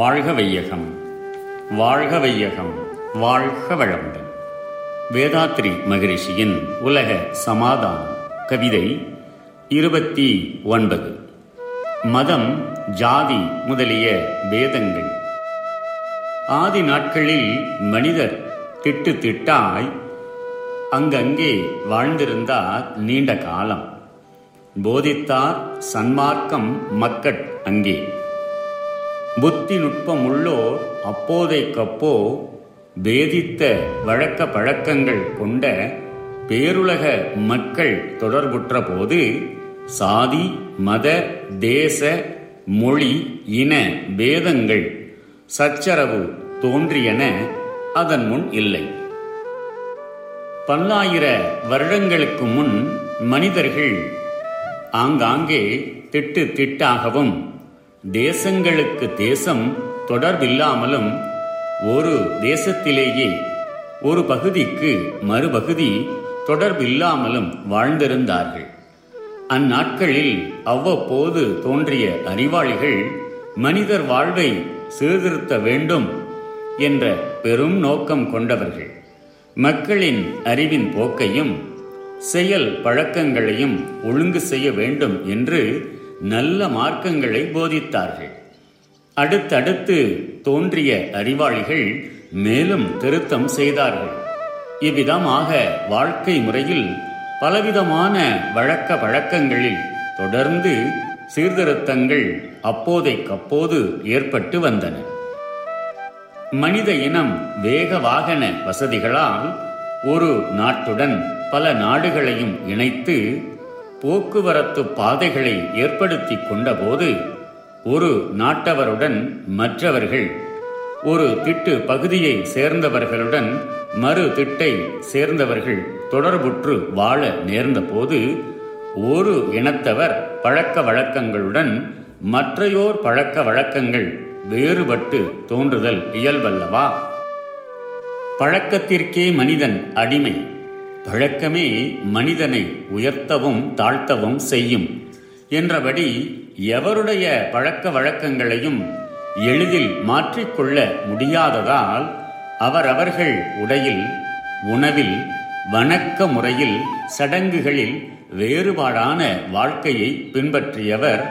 வாழ்க வையகம் வாழ்க வையகம் வாழ்க வளமுடன் வேதாத்ரி மகரிஷியின் உலக சமாதானம் கவிதை இருபத்தி ஒன்பது. மதம் ஜாதி முதலிய வேதங்கள். ஆதி நாட்களில் மனிதர் திட்டு திட்டாய் அங்கங்கே வாழ்ந்திருந்தார் நீண்ட காலம். போதித்தார் சன்மார்க்கம் மக்கட் அங்கே. புத்தி நுட்பம் உள்ளோர் அப்போதைக்கப்போ வேதித்த வழக்க பழக்கங்கள் கொண்ட பேருலக மக்கள் தொடர்புற்ற போது சாதி மத தேச மொழி இன வேதங்கள் சச்சரவு தோன்றியன அதன் முன் இல்லை. பல்லாயிர வருடங்களுக்கு முன் மனிதர்கள் ஆங்காங்கே திட்டு திட்டாகவும் தேசங்களுக்கு தேசம் தொடர்பில்லாமலும் ஒரு தேசத்திலேயே ஒரு பகுதிக்கு மறுபகுதி தொடர்பில்லாமலும் வாழ்ந்திருந்தார்கள். அந்நாட்களில் அவ்வப்போது தோன்றிய அறிவாளிகள் மனிதர் வாழ்வை சீர்திருத்த வேண்டும் என்ற பெரும் நோக்கம் கொண்டவர்கள். மக்களின் அறிவின் போக்கையும் செயல் பழக்கங்களையும் ஒழுங்கு செய்ய வேண்டும் என்று நல்ல மார்க்கங்களை போதித்தார்கள். அடுத்தடுத்து தோன்றிய அறிவாளிகள் மேலும் திருத்தம் செய்தார்கள். இவ்விதமாக வாழ்க்கை முறையில் பலவிதமான வழக்க வழக்கங்களில் தொடர்ந்து சீர்திருத்தங்கள் அப்போதைக்கப்போது ஏற்பட்டு வந்தன. மனித இனம் வேக வாகன வசதிகளால் ஒரு நாட்டுடன் பல நாடுகளையும் இணைத்து போக்குவரத்து பாதைகளை ஏற்படுத்தி கொண்டபோது ஒரு நாட்டவருடன் மற்றவர்கள் ஒரு திட்டு பகுதியை சேர்ந்தவர்களுடன் மறு திட்டை சேர்ந்தவர்கள் தொடர்புற்று வாழ நேர்ந்தபோது ஒரு இனத்தவர் பழக்க வழக்கங்களுடன் மற்றையோர் பழக்க வழக்கங்கள் வேறுபட்டு தோன்றுதல் இயல்பல்லவா? பழக்கத்திற்கே மனிதன் அடிமை. பழக்கமே மனிதனை உயர்த்தவும் தாழ்த்தவும் செய்யும் என்றபடி எவருடைய பழக்க வழக்கங்களையும் எளிதில் மாற்றிக்கொள்ள முடியாததால் அவரவர்கள் உடையில் உணவில் வணக்க முறையில் சடங்குகளில் வேறுபாடான வாழ்க்கையை பின்பற்றியவர்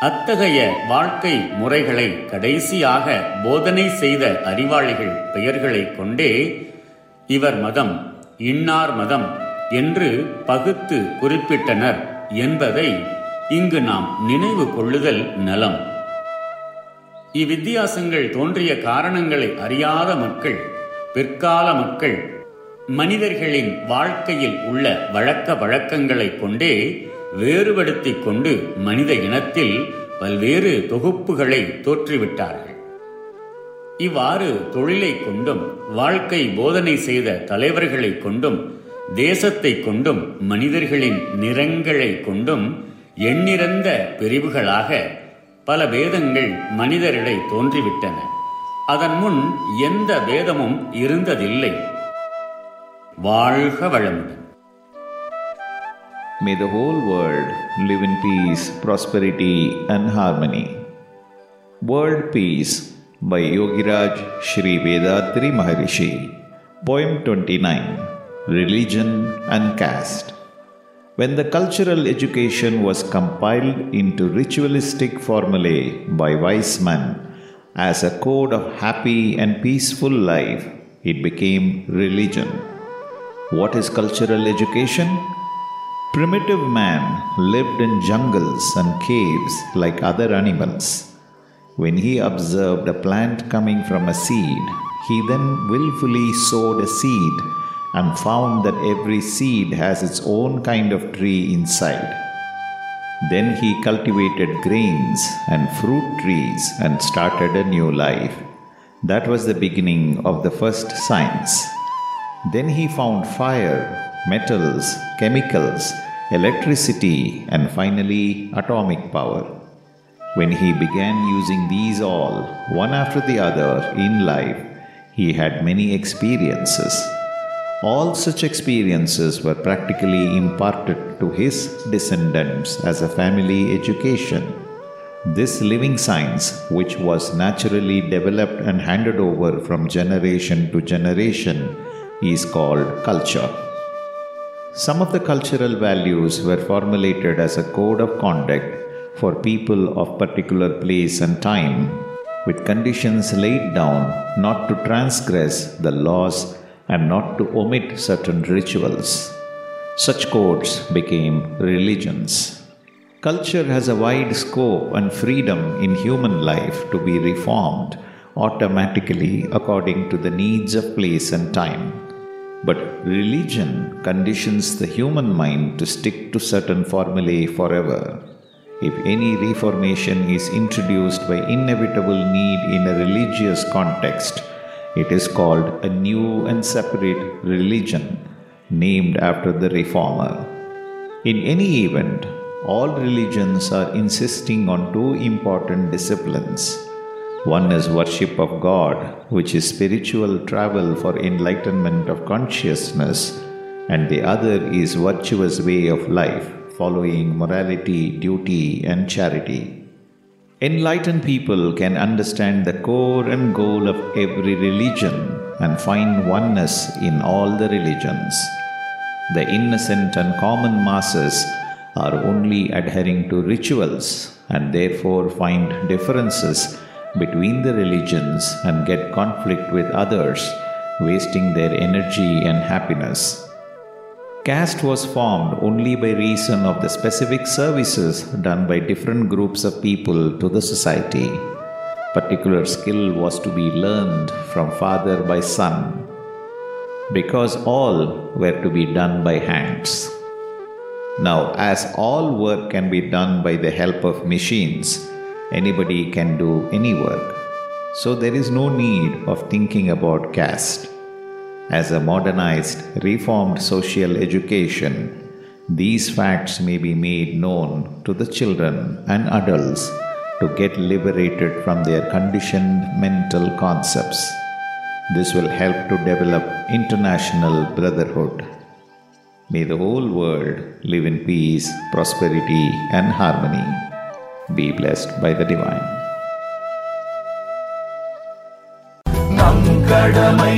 அத்தகைய வாழ்க்கை முறைகளை கடைசியாக போதனை செய்த அறிவாளிகள் பெயர்களை கொண்டே இவர் மதம் இன்னார் மதம் என்று பகுத்து குறிப்பிட்டனர் என்பதை இங்கு நாம் நினைவு கொள்ளுதல் நலம். இவ்வித்தியாசங்கள் தோன்றிய காரணங்களை அறியாத மக்கள் பிற்கால மக்கள் மனிதர்களின் வாழ்க்கையில் உள்ள வழக்க வழக்கங்களைக் கொண்டே வேறுபடுத்திக் கொண்டு மனித இனத்தில் பல்வேறு தொகுப்புகளை தோற்றுவிட்டார்கள். இவ்வாறு தொழிலை கொண்டும் வாழ்க்கை போதனை செய்த தலைவர்களை கொண்டும் தேசத்தை கொண்டும் மனிதர்களின் நிறங்களை கொண்டும் எண்ணிறந்த பிரிவுகளாக பல வேதங்கள் மனிதரிடை தோன்றிவிட்டன. அதன் முன் எந்த வேதமும் இருந்ததில்லை. வாழ்க வளமுடன். May the whole world live in peace, prosperity, and harmony. World Peace by Yogiraj Sri Vedatri Maharishi. Poem 29 Religion and Caste. When the cultural education was compiled into ritualistic formulae by wise men as a code of happy and peaceful life, it became religion. What is cultural education? Primitive man lived in jungles and caves like other animals. When he observed a plant coming from a seed, he then willfully sowed a seed and found that every seed has its own kind of tree inside. Then he cultivated grains and fruit trees and started a new life. That was the beginning of the first science. Then he found fire, metals, chemicals, electricity, and finally atomic power. When he began using these all, one after the other, in life, he had many experiences. All such experiences were practically imparted to his descendants as a family education. This living science, which was naturally developed and handed over from generation to generation, is called culture. Some of the cultural values were formulated as a code of conduct for people of particular place and time, with conditions laid down not to transgress the laws and not to omit certain rituals. Such codes became religions. Culture has a wide scope and freedom in human life to be reformed automatically according to the needs of place and time. But religion conditions the human mind to stick to certain formulae forever. If any reformation is introduced by inevitable need in a religious context, it is called a new and separate religion named after the reformer. In any event, all religions are insisting on two important disciplines. One is worship of God, which is spiritual travel for enlightenment of consciousness, and the other is virtuous way of life, following morality, duty, and charity. Enlightened people can understand the core and goal of every religion and find oneness in all the religions. The innocent and common masses are only adhering to rituals and therefore find differences between the religions and get conflict with others, wasting their energy and happiness. Caste was formed only by reason of the specific services done by different groups of people to the society. Particular skill was to be learned from father by son, because all were to be done by hands. Now, as all work can be done by the help of machines, anybody can do any work. So there is no need of thinking about caste As a modernized, reformed social education, these facts may be made known to the children and adults to get liberated from their conditioned mental concepts. This will help to develop international brotherhood. May the whole world live in peace, prosperity, and harmony. Be blessed by the divine. நம் கடமை